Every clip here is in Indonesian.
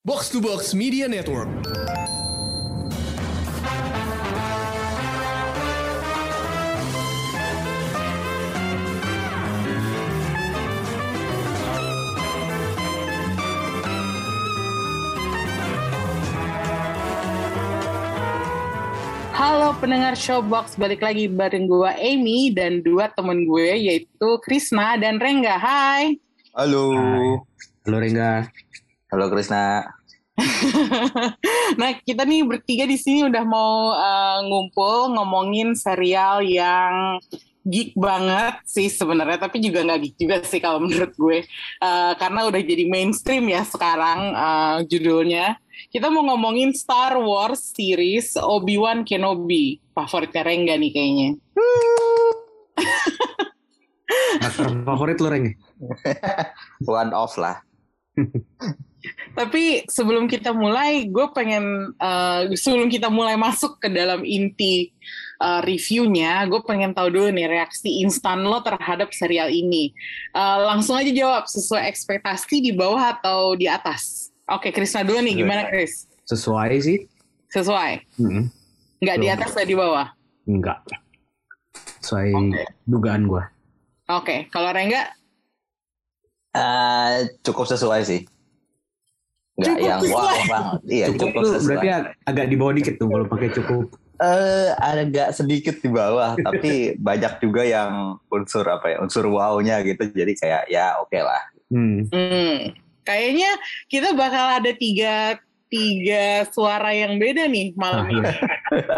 Box to Box Media Network. Halo pendengar Showbox, balik lagi bareng gue Amy dan dua temen gue yaitu Krisna dan Rengga. Hai. Halo. Halo Rengga. Halo Krisna. nah kita nih bertiga di sini udah mau uh, ngumpul ngomongin serial yang geek banget sih sebenarnya tapi juga nggak geek juga sih kalau menurut gue uh, karena udah jadi mainstream ya sekarang uh, judulnya kita mau ngomongin Star Wars series Obi-Wan Kenobi favoritnya Rengga nih kayaknya Aktor favorit lo Reng? One off lah. Tapi sebelum kita mulai, gue pengen uh, sebelum kita mulai masuk ke dalam inti uh, reviewnya, gue pengen tahu dulu nih reaksi instan lo terhadap serial ini. Uh, langsung aja jawab sesuai ekspektasi di bawah atau di atas. Oke, Krisna dulu nih, gimana Kris? Sesuai sih. Sesuai. Mm Nggak di atas atau di bawah? Enggak. Sesuai okay. dugaan gue. Oke, okay. kalau Rengga? Uh, cukup sesuai sih. Nggak yang wow banget. Iya, cukup, cukup, tuh sesuai. berarti ag- agak di bawah dikit tuh kalau pakai cukup. Eh, agak sedikit di bawah, tapi banyak juga yang unsur apa ya, unsur wow-nya gitu. Jadi kayak ya oke lah. Hmm. Hmm, kayaknya kita bakal ada tiga tiga suara yang beda nih malam ini.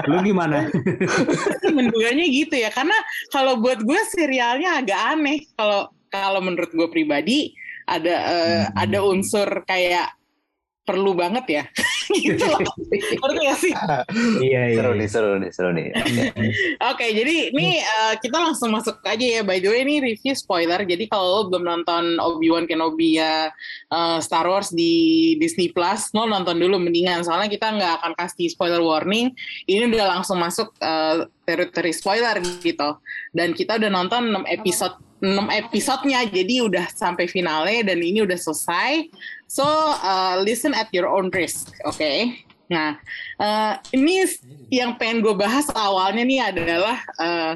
Lu gimana? Menduganya gitu ya, karena kalau buat gue serialnya agak aneh. Kalau kalau menurut gue pribadi ada eh, Hmm. ada unsur kayak perlu banget ya, gitu loh. Ngerti gak sih? iya iya. Seru nih, seru nih, seru nih. Oke. Oke, jadi ini eh, kita langsung masuk aja ya. By the way, ini review spoiler. Jadi kalau lo belum nonton Obi-Wan Kenobi ya eh, Star Wars di Disney Plus, lo nonton dulu mendingan. Soalnya kita nggak akan kasih spoiler warning. Ini udah langsung masuk eh, teritori spoiler gitu. Dan kita udah nonton 6 episode 6 episodenya, jadi udah sampai finale dan ini udah selesai. So uh, listen at your own risk, oke? Nah, uh, ini yang pengen gue bahas awalnya nih adalah uh,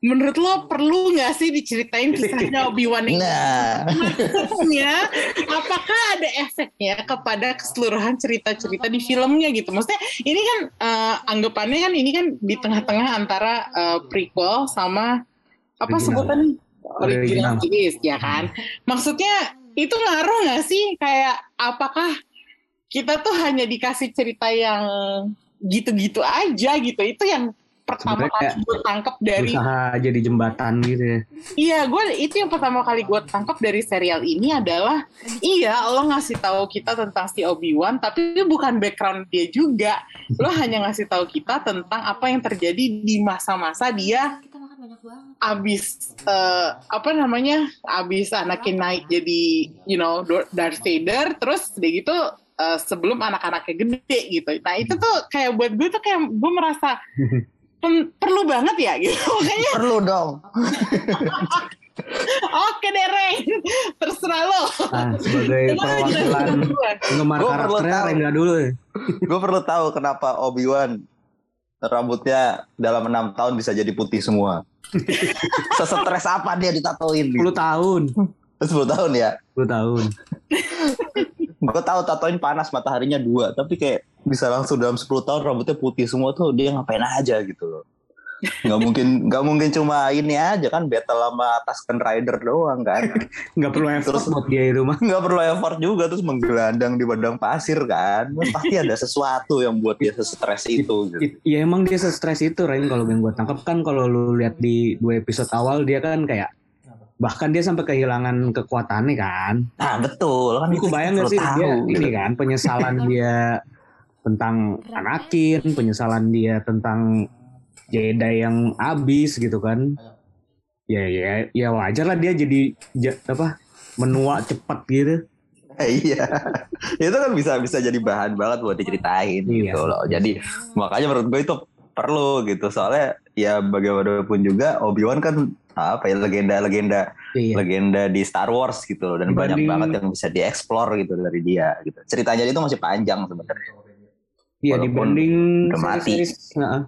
menurut lo perlu nggak sih diceritain kisahnya Obi-Wan yang Nah, maksudnya apakah ada efeknya kepada keseluruhan cerita-cerita di filmnya gitu? Maksudnya ini kan uh, anggapannya kan ini kan di tengah-tengah antara uh, prequel sama apa sebutan original. Original. series ya kan? Maksudnya itu ngaruh nggak sih? Kayak apakah kita tuh hanya dikasih cerita yang gitu-gitu aja gitu? Itu yang pertama Sebenarnya kali gue tangkap dari Usaha jadi jembatan gitu ya. Iya, gue itu yang pertama kali gue tangkap dari serial ini adalah iya lo ngasih tahu kita tentang si Obi Wan, tapi bukan background dia juga. Lo hanya ngasih tahu kita tentang apa yang terjadi di masa-masa dia kita makan banyak banget abis eh, apa namanya abis Anakin naik jadi you know Darth Vader, terus dia gitu eh, sebelum anak-anaknya gede gitu. Nah itu tuh kayak buat gue tuh kayak gue merasa "Pen- perlu banget ya gitu. Makanya perlu dong. Oke deh Ren, terserah lo. Nah, sebagai perwakilan penggemar Gua perlu karakternya tahu. Rengga dulu ya. Gue perlu tahu kenapa Obi-Wan rambutnya dalam enam tahun bisa jadi putih semua. Sesetres apa dia ditatoin? 10 tahun. 10 tahun ya. 10 tahun. Gue tahu tatoin panas mataharinya dua, tapi kayak bisa langsung dalam 10 tahun rambutnya putih semua tuh dia ngapain aja gitu loh. Nggak mungkin nggak mungkin cuma ini aja kan battle sama Tusken Rider doang kan. Nggak perlu effort Terus- buat dia itu mah. Nggak perlu effort juga terus menggelandang di padang pasir kan. Pasti ada sesuatu yang buat dia stres itu gitu. It- Ya emang dia stres itu Rain kalau yang gue tangkap kan kalau lu lihat di dua episode awal dia kan kayak bahkan dia sampai kehilangan kekuatannya kan. Nah betul kan Aku itu bayang gak sih tahu, dia gitu. ini kan penyesalan dia tentang Anakin, penyesalan dia tentang Jedi yang abis gitu kan. Ya ya ya wajar lah dia jadi ja- apa menua cepat gitu. Eh, iya itu kan bisa bisa jadi bahan banget buat diceritain Iya. gitu loh jadi makanya menurut gue itu perlu gitu soalnya ya bagaimanapun juga Obi Wan kan apa ya legenda-legenda Iya. legenda di Star Wars gitu loh dan banyak Dibanding- banget yang bisa dieksplor gitu dari dia gitu ceritanya itu masih panjang sebenarnya Iya dibanding series-series, heeh.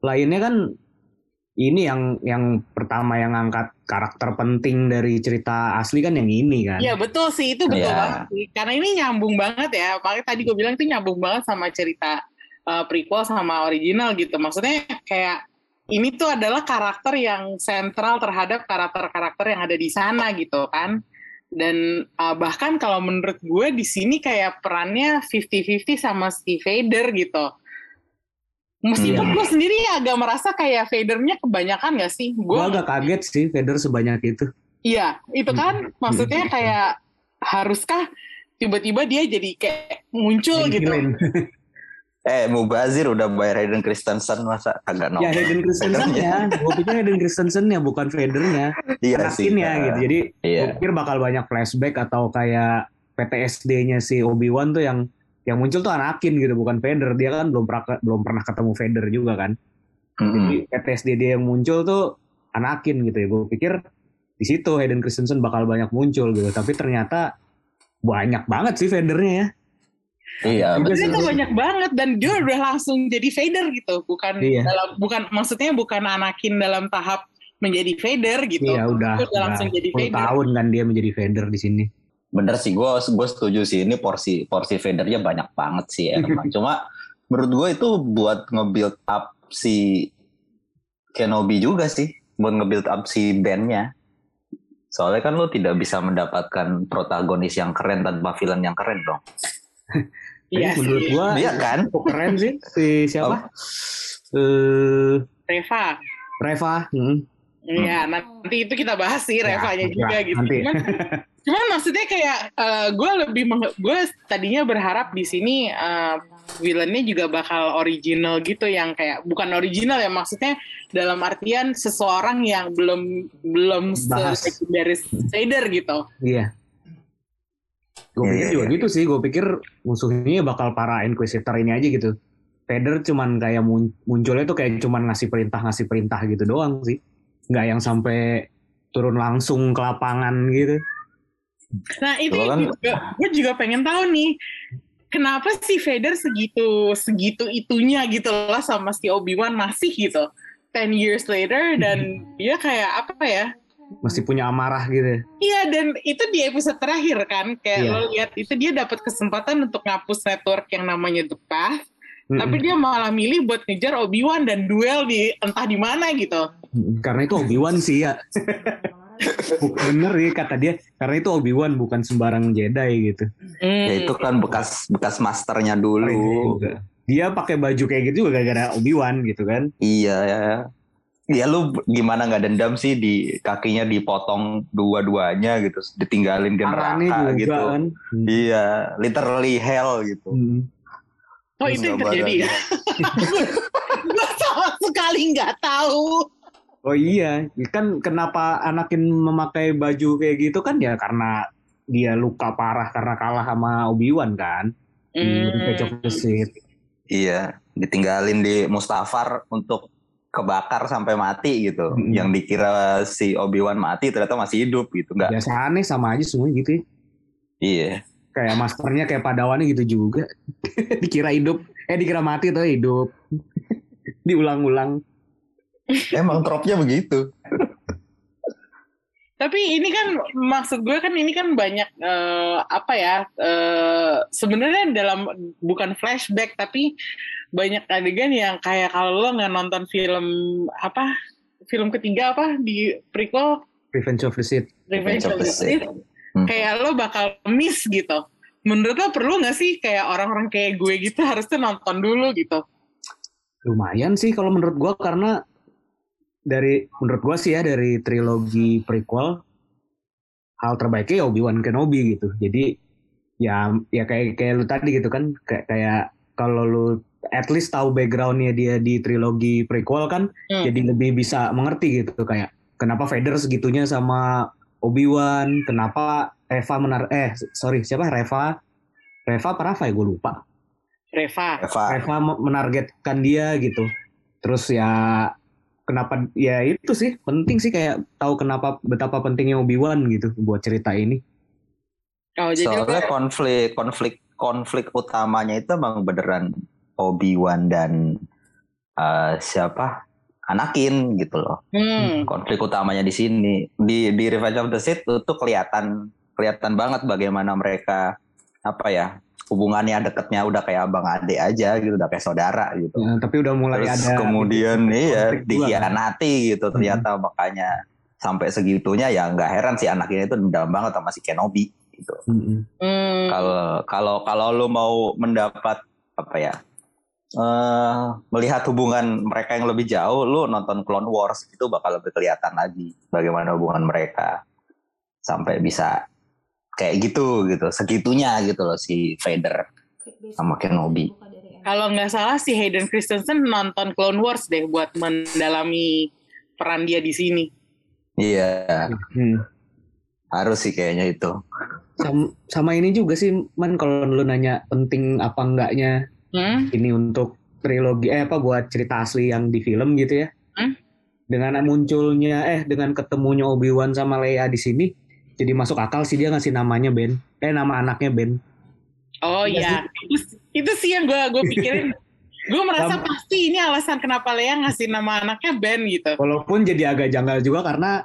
lainnya kan ini yang yang pertama yang angkat karakter penting dari cerita asli kan yang ini kan. Iya betul sih itu betul Iya. banget sih. Karena ini nyambung banget ya. Makanya tadi gue bilang itu nyambung banget sama cerita uh, prequel sama original gitu. Maksudnya kayak ini tuh adalah karakter yang sentral terhadap karakter-karakter yang ada di sana gitu kan. Dan uh, bahkan kalau menurut gue di sini kayak perannya 50-50 sama si Vader gitu. Meskipun Iya. gue sendiri agak merasa kayak Vadernya kebanyakan gak sih? Gue agak kaget sih Vader sebanyak itu. Iya, itu kan maksudnya kayak haruskah tiba-tiba dia jadi kayak muncul gitu. Eh Mubazir udah bayar Hayden Christensen masa agak nol ya Hayden Christensen ya. Gue pikir Hayden Christensen ya bukan Vadernya. iya Anakin ya gitu. Jadi iya gue pikir bakal banyak flashback atau kayak PTSD-nya si Obi-Wan tuh yang yang muncul tuh Anakin gitu bukan Vader. Dia kan belum pernah belum pernah ketemu Vader juga kan. Mm-mm. Jadi PTSD dia yang muncul tuh Anakin gitu ya. Gue pikir di situ Hayden Christensen bakal banyak muncul gitu. Tapi ternyata banyak banget sih Vadernya ya. Iya Dia sih. tuh banyak banget dan dia udah langsung jadi Vader gitu, bukan Iya. dalam bukan maksudnya bukan Anakin dalam tahap menjadi Vader gitu. Iya udah, Dia udah langsung jadi 10 Vader. tahun kan dia menjadi Vader di sini. bener sih gue gue setuju sih ini porsi porsi Vadernya banyak banget sih emang cuma menurut gue itu buat nge-build up si Kenobi juga sih buat nge-build up si bandnya soalnya kan lo tidak bisa mendapatkan protagonis yang keren tanpa villain yang keren dong Iya menurut gua Iya kan? cukup keren sih si siapa? Eh Reva. Reva. hmm. Iya, nanti itu kita bahas sih Ya, Revanya nanti juga gitu. nanti. Cuman, cuman maksudnya kayak gue lebih gue tadinya berharap di sini eh, villainnya juga bakal original gitu yang kayak bukan original ya maksudnya dalam artian seseorang yang belum belum legendaris Vader gitu. Iya. Gue Iya, pikir iya, juga iya. gitu sih. Gue pikir musuhnya bakal para Inquisitor ini aja gitu. Vader cuman kayak mun- munculnya tuh kayak cuman ngasih perintah ngasih perintah gitu doang sih. Nggak yang sampai turun langsung ke lapangan gitu. Nah itu kan- juga, gue juga pengen tahu nih, kenapa sih Vader segitu segitu itunya gitu loh sama si Obi Wan masih gitu, 10 years later dan dia kayak apa ya? Masih punya amarah gitu. Iya dan itu di episode terakhir kan, kayak Iya. lo lihat itu dia dapat kesempatan untuk ngapus network yang namanya The Path, Mm-mm. tapi dia malah milih buat ngejar Obi Wan dan duel di entah di mana gitu. Mm, Karena itu Obi-Wan sih ya. Bener ya kata dia. Karena itu Obi-Wan bukan sembarang Jedi gitu. Hmm. Ya itu kan bekas bekas masternya dulu. Juga. Dia pakai baju kayak gitu juga gara-gara Obi-Wan gitu kan. Iya ya. Ya lu gimana nggak dendam sih di kakinya dipotong dua-duanya gitu, ditinggalin di neraka juga gitu. kan. Iya, literally hell gitu. Hmm. Oh itu yang Nggak terjadi ya? Gue sama sekali nggak tahu. Oh iya, kan kenapa Anakin memakai baju kayak gitu kan ya karena dia luka parah karena kalah sama Obi-Wan kan. Di Hmm. Revenge of the Sith. Iya, ditinggalin di Mustafar untuk kebakar sampai mati gitu. Mm-mm. Yang dikira si Obi-Wan mati ternyata masih hidup gitu, enggak. Biasa aneh sama aja semua gitu ya. Iya. Kayak masternya kayak padawannya gitu juga. dikira hidup, eh dikira mati tuh hidup. Diulang-ulang. Emang tropnya begitu. Tapi ini kan maksud gue kan ini kan banyak eh, apa ya eh, sebenarnya dalam bukan flashback tapi banyak adegan yang kayak kalau lo nggak nonton film apa film ketiga apa di prequel Revenge of the Sith. Revenge of the Sith Hmm. kayak lo bakal miss gitu. Menurut lo perlu nggak sih kayak orang-orang kayak gue gitu harusnya nonton dulu gitu? Lumayan sih kalau menurut gua karena dari menurut gua sih ya dari trilogi prequel hal terbaiknya ya Obi-Wan Kenobi gitu. Jadi ya ya kayak kayak lu tadi gitu kan kayak kayak kalau lu at least tahu backgroundnya dia di trilogi prequel kan Hmm. jadi lebih bisa mengerti gitu kayak kenapa Vader segitunya sama Obi-Wan, kenapa Reva menar eh sorry siapa Reva Reva apa Rafa ya gue lupa. Reva. Eva. Reva menargetkan dia gitu. terus ya kenapa ya itu sih penting sih kayak tahu kenapa betapa pentingnya Obi-Wan gitu buat cerita ini Oh, jadi Soalnya konflik konflik konflik utamanya itu emang beneran Obi-Wan dan eh, siapa Anakin gitu loh. hmm, Konflik utamanya di sini di di Revenge of the Sith itu kelihatan kelihatan banget bagaimana mereka apa ya hubungannya deketnya udah kayak abang adik aja gitu udah kayak saudara gitu. Ya, tapi udah mulai Terus ada kemudian iya konflik juga, kan? dikhianati gitu ternyata makanya sampai segitunya ya nggak heran si anak ini tuh dendam banget sama si Kenobi gitu. Mm-mm. hmm. Kalau kalau kalau lu mau mendapat apa ya? Eh melihat hubungan mereka yang lebih jauh, lu nonton Clone Wars itu bakal lebih kelihatan lagi bagaimana hubungan mereka sampai bisa kayak gitu gitu, segitunya gitu loh si Vader sama Kenobi. Kalau nggak salah si Hayden Christensen nonton Clone Wars deh buat mendalami peran dia di sini. Iya, Hmm. harus sih kayaknya itu. Sama, sama ini juga sih man kalau lu nanya penting apa enggaknya Hmm? ini untuk trilogi eh apa buat cerita asli yang di film gitu ya. Hmm? Dengan munculnya eh dengan ketemunya Obi-Wan sama Leia di sini jadi masuk akal sih dia ngasih namanya Ben. Eh nama anaknya Ben. Oh Iya iya, itu, itu sih yang gue gue pikirin. gue merasa Sam- pasti ini alasan kenapa Lea ngasih nama anaknya Ben gitu. Walaupun jadi agak janggal juga karena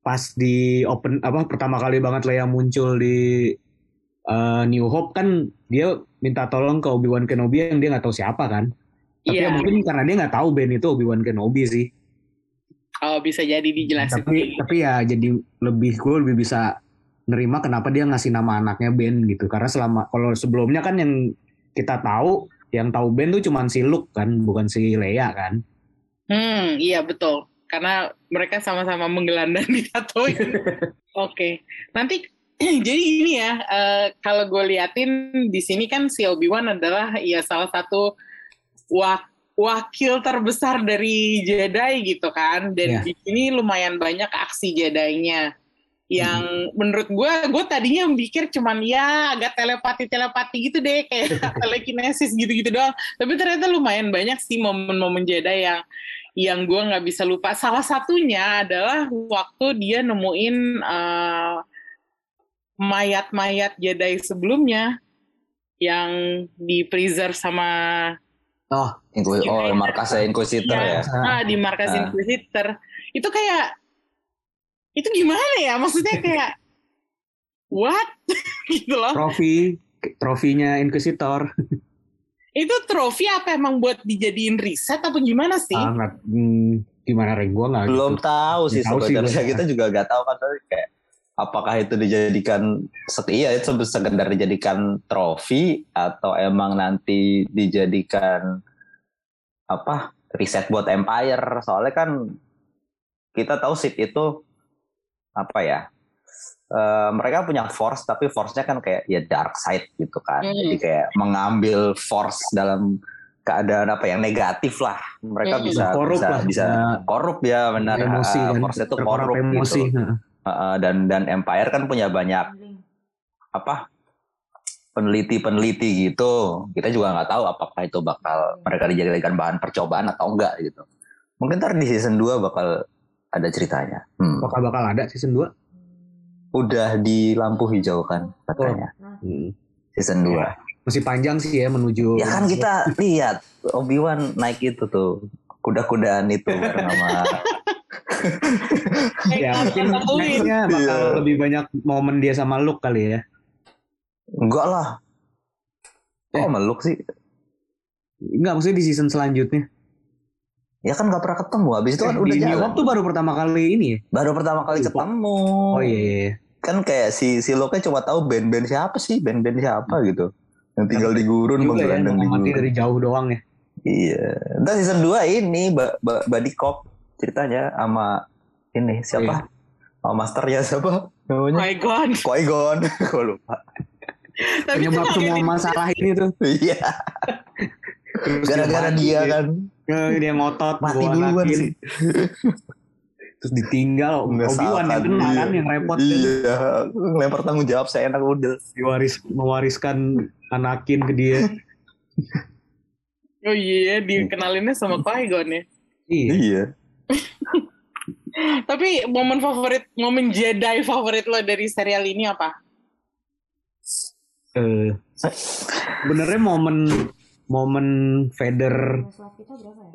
pas di open apa pertama kali banget Leia muncul di eh, New Hope kan dia minta tolong ke Obi-Wan Kenobi yang dia nggak tahu siapa kan. Tapi ya Iya, mungkin karena dia nggak tahu Ben itu Obi-Wan Kenobi sih. oh bisa jadi dijelasin. tapi tapi ya jadi lebih gue lebih bisa nerima kenapa dia ngasih nama anaknya Ben gitu karena selama kalau sebelumnya kan yang kita tahu yang tahu Ben tuh cuman si Luke kan bukan si Leia kan Hmm, iya betul. Karena mereka sama-sama menggelandang di Tatooine. Oke, nanti jadi ini ya, eh, kalau gue liatin di sini kan si Obi-Wan adalah ya salah satu wak- wakil terbesar dari Jedi gitu kan, dan Ya. di sini lumayan banyak aksi Jedi-nya. Yang menurut gue, gue tadinya mikir cuman ya agak telepati-telepati gitu deh, kayak telekinesis gitu-gitu doang. Tapi ternyata lumayan banyak sih momen-momen Jedi yang yang gue nggak bisa lupa. Salah satunya adalah waktu dia nemuin eh, mayat-mayat Jedi sebelumnya yang di preserve sama oh Inquis- oh, markasnya Inquisitor Iya. ya. ah, di markas Ah. Inquisitor. Itu kayak itu gimana ya? Maksudnya kayak what gitu loh. trofi trofinya Inquisitor Itu trofi apa emang buat dijadiin riset apa gimana sih? ah, nggak- hmm, gimana Reng gue nggak Belum gitu. tahu sih Belum tahu sih sebenarnya kita juga nggak tahu kan kayak apakah itu dijadikan setia itu sekedar dijadikan trofi atau emang nanti dijadikan apa riset buat Empire soalnya kan kita tahu Sith itu apa ya eh, mereka punya force tapi force-nya kan kayak ya dark side gitu kan Hmm. jadi kayak mengambil force dalam keadaan apa yang negatif lah mereka Hmm. bisa Korup bisa lah. bisa Nah, korup ya benar emosi kan force itu korup emosi gitu Heeh. Heeh, dan dan Empire kan punya banyak apa peneliti-peneliti gitu. Kita juga nggak tahu apakah itu bakal mereka dijadikan bahan percobaan atau enggak gitu. Mungkin ntar di season 2 bakal ada ceritanya. Hmm. bakal bakal ada season 2 udah di lampu hijau kan katanya. Hmm. season 2 masih panjang sih ya menuju ya kan kita lihat Obi-Wan naik itu tuh kuda-kudaan itu bareng sama ya mungkin nextnya bakal Iya. lebih banyak momen dia sama Luke kali ya enggak lah Eh. kok meluk sih Enggak, maksudnya di season selanjutnya. ya kan nggak pernah ketemu habis itu kan Eh, udah di New jalan Hope tuh baru pertama kali ini ya? baru pertama kali Lupa. ketemu Oh iya, iya, iya. kan kayak si si Loke cuma tahu band-band siapa sih band-band siapa gitu yang tinggal di gurun Juga ya, di gurun dari jauh doang ya. iya dan season 2 ini ba ba Buddy Cop ceritanya sama ini siapa sama masternya siapa Oh namanya my god. Qui-Gon gue lupa Tapi itu Penyebab semua masalah ini tuh. iya gara-gara mati, dia kan Dia ngotot. mati duluan Anakin, sih Terus ditinggal. Obi-Wan yang kena kan, yang repot. kan. iya ngelempar tanggung jawab saya enak udah Diwaris, mewariskan Anakin ke dia. Oh iya, dikenalinnya sama Qui-Gon ya. Iya. Iya. Tapi momen favorit, momen Jedi favorit lo dari serial ini apa? Eh, sebenarnya momen momen Vader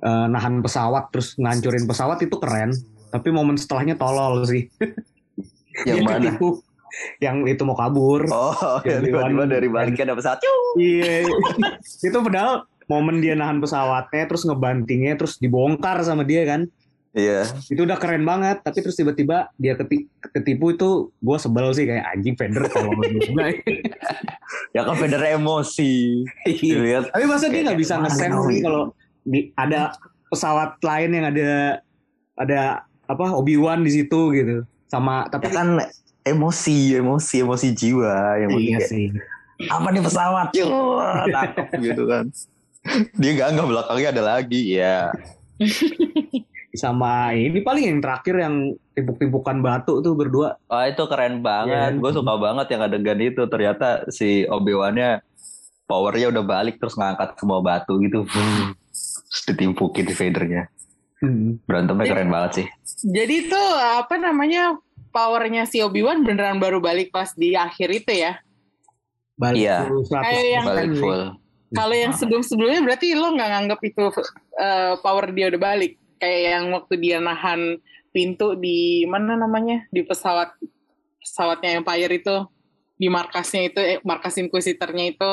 eh, nahan pesawat terus ngancurin pesawat itu keren. Tapi momen setelahnya tolol sih. Yang mana? ketipu. Yang itu mau kabur. Oh, Yang yang tiba-tiba dari baliknya ada pesawat. Iya. itu padahal momen dia nahan pesawatnya terus ngebantingnya terus dibongkar sama dia kan. Iya. Itu udah keren banget, tapi terus tiba-tiba dia keti- ketipu itu gue sebel sih kayak anjing Vader kalau juga. Ya kan Vader emosi. Dilihat. tapi masa dia nggak bisa ngesen sih ya? kalau di- ada pesawat lain yang ada ada apa Obi Wan di situ gitu. Sama Ya tapi kan emosi, emosi, emosi jiwa yang iya kayak, sih. apa nih pesawat? Yuh, tangkap gitu kan. Dia gak nggak belakangnya ada lagi ya. Sama ini paling yang terakhir yang timpuk-timpukan batu tuh berdua. Wah itu keren banget. Iya. Gue suka banget yang adegan itu. Ternyata si Obi Wan-nya powernya udah balik terus ngangkat semua batu gitu. Terus ditimpukin di Vader-nya. Hmm. Berantemnya Iya. keren banget sih. Jadi tuh apa namanya powernya si Obi-Wan beneran baru balik pas di akhir itu ya? Balik Iya. 100% Kayak yang- Balik full. Kalau yang sebelum-sebelumnya berarti lo nggak nganggap itu eh, power dia udah balik? Kayak yang waktu dia nahan pintu di mana namanya di pesawat pesawatnya Empire itu di markasnya itu eh, markas Inquisitornya itu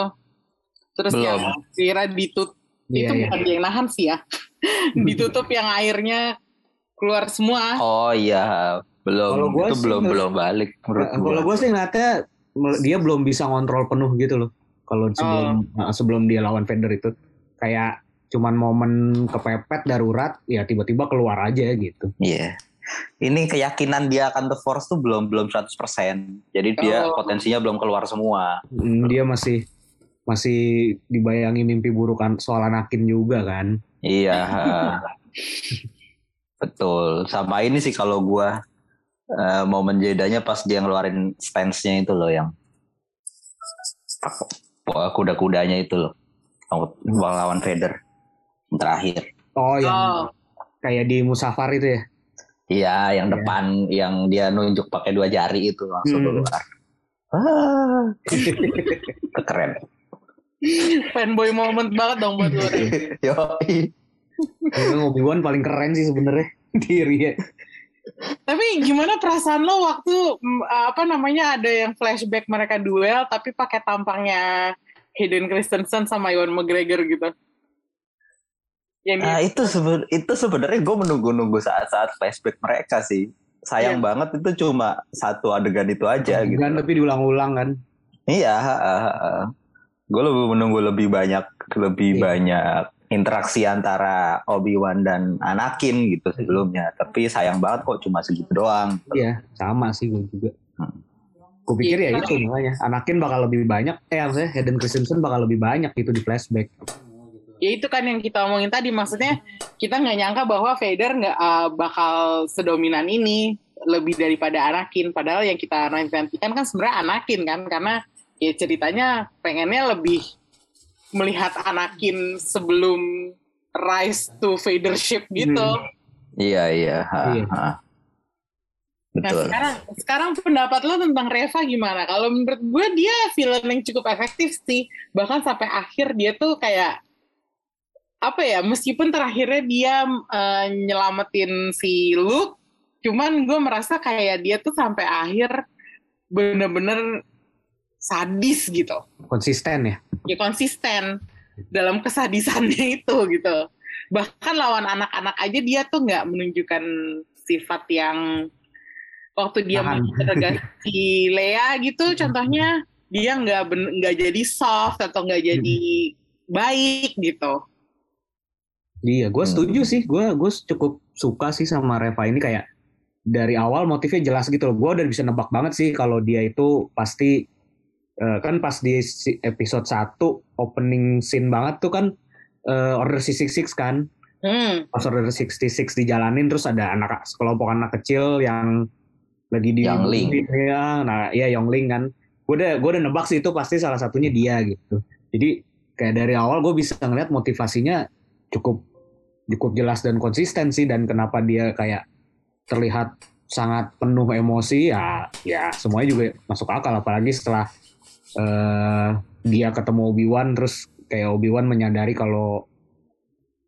terus Belum. yang kira ditutup Iya, itu iya. bukan dia yang nahan sih ya ditutup yang airnya keluar semua Oh iya, belum. Kalau gua itu sih belum belum balik menurut Nah, gua. Kalau gue sih ngeliatnya dia belum bisa ngontrol penuh gitu loh. Kalau sebelum nah, sebelum dia lawan Vader itu kayak cuman momen kepepet darurat ya tiba-tiba keluar aja gitu. Iya. Ini keyakinan dia akan The Force tuh belum belum 100%. Jadi dia Oh. potensinya belum keluar semua. Hmm, dia masih masih dibayangi mimpi buruk kan soal Anakin juga kan. Iya. Betul. Sama ini sih kalau gua eh, momen jedanya pas dia ngeluarin stance-nya itu loh yang kuda-kudanya itu loh. Lawan Vader. Terakhir. Oh yang oh kayak di Musafar itu ya. Iya, yang Iya. depan yang dia nunjuk pakai dua jari itu langsung Hmm. keluar. Ah, keren. fanboy moment banget dong buat lo Ren. Yo, Memang Obi-Wan paling keren sih sebenarnya diri ya. Tapi gimana perasaan lo waktu mm, apa namanya ada yang flashback mereka duel tapi pakai tampangnya Hayden Christensen sama Ewan McGregor gitu. Yang Nah, itu seben- itu sebenarnya gue menunggu-nunggu saat-saat flashback mereka sih. Sayang Iya. banget itu cuma satu adegan itu aja gitu. Kan tapi diulang-ulang kan. Iya, gue lebih menunggu lebih banyak lebih Iya. banyak interaksi antara Obi-Wan dan Anakin gitu sebelumnya. Tapi sayang banget kok cuma segitu doang. Iya, sama sih gue juga. Hmm. Gue pikir ya Iya. itu makanya. Anakin bakal lebih banyak, eh maksudnya Hayden Christensen bakal lebih banyak gitu di flashback. Ya itu kan yang kita omongin tadi maksudnya kita nggak nyangka bahwa Vader nggak uh, bakal sedominan ini lebih daripada Anakin padahal yang kita nantikan kan sebenarnya Anakin kan karena ya ceritanya pengennya lebih melihat Anakin sebelum rise to Vadership gitu. Hmm. Iya iya. ha, Iya. ha. Nah Betul. sekarang sekarang pendapat lo tentang Reva gimana? Kalau menurut gue dia villain yang cukup efektif sih. Bahkan sampai akhir dia tuh kayak apa ya? Meskipun terakhirnya dia eh, nyelamatin si Luke, cuman gue merasa kayak dia tuh sampai akhir bener-bener sadis gitu. Konsisten ya. Ya konsisten dalam kesadisannya itu gitu. Bahkan lawan anak-anak aja dia tuh nggak menunjukkan sifat yang waktu dia menginterogasi Lea gitu contohnya dia nggak ben- nggak jadi soft atau nggak jadi baik gitu. Iya, gue Hmm. setuju sih. Gue gue cukup suka sih sama Reva ini kayak dari awal motifnya jelas gitu loh. Gue udah bisa nebak banget sih kalau dia itu pasti eh, kan pas di si- episode 1 opening scene banget tuh kan eh, Order 66 kan. Hmm. Pas Order 66 dijalanin terus ada anak sekelompok anak kecil yang lagi di Yongling. ya, nah iya Yongling kan. Gue udah gue udah nebak sih itu pasti salah satunya dia gitu. Jadi kayak dari awal gue bisa ngeliat motivasinya cukup cukup jelas dan konsisten sih dan kenapa dia kayak terlihat sangat penuh emosi ya ya semuanya juga masuk akal apalagi setelah eh, dia ketemu Obi Wan terus kayak Obi Wan menyadari kalau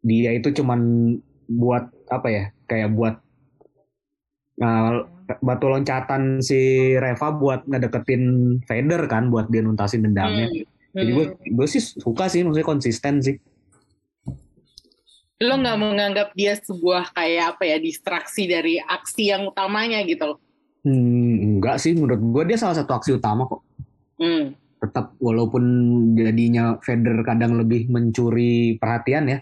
dia itu cuman buat apa ya kayak buat nah, batu loncatan si Reva buat ngedeketin Vader kan buat dia nuntasin dendamnya. Hmm. Jadi gue Hmm. gue sih suka sih maksudnya konsisten sih. Lo nggak menganggap dia sebuah kayak apa ya distraksi dari aksi yang utamanya gitu loh. Hmm, enggak sih menurut gue dia salah satu aksi utama kok. Hmm. Tetap walaupun jadinya Vader kadang lebih mencuri perhatian ya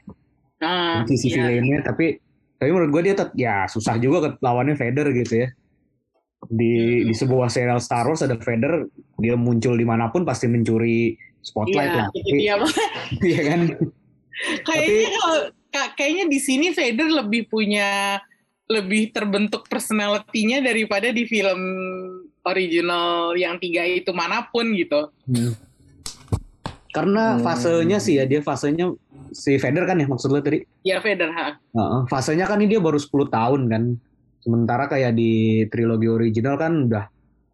Nah, sisi iya. villainnya tapi tapi menurut gue dia tetap ya susah juga lawannya Vader gitu ya. Di di sebuah serial Star Wars ada Vader dia muncul di mana pun pasti mencuri spotlight Iya, lah. Tapi-. Iya kan? Kayaknya kalau ka- kayaknya di sini Vader lebih punya lebih terbentuk personality-nya daripada di film original yang tiga itu mana pun gitu. Hmm. Karena Hmm. fasenya sih ya dia fasenya si Vader kan ya maksud lo tadi. Ya Vader, ha. Heeh, fasenya kan ini dia baru 10 tahun kan. Sementara kayak di trilogi original kan udah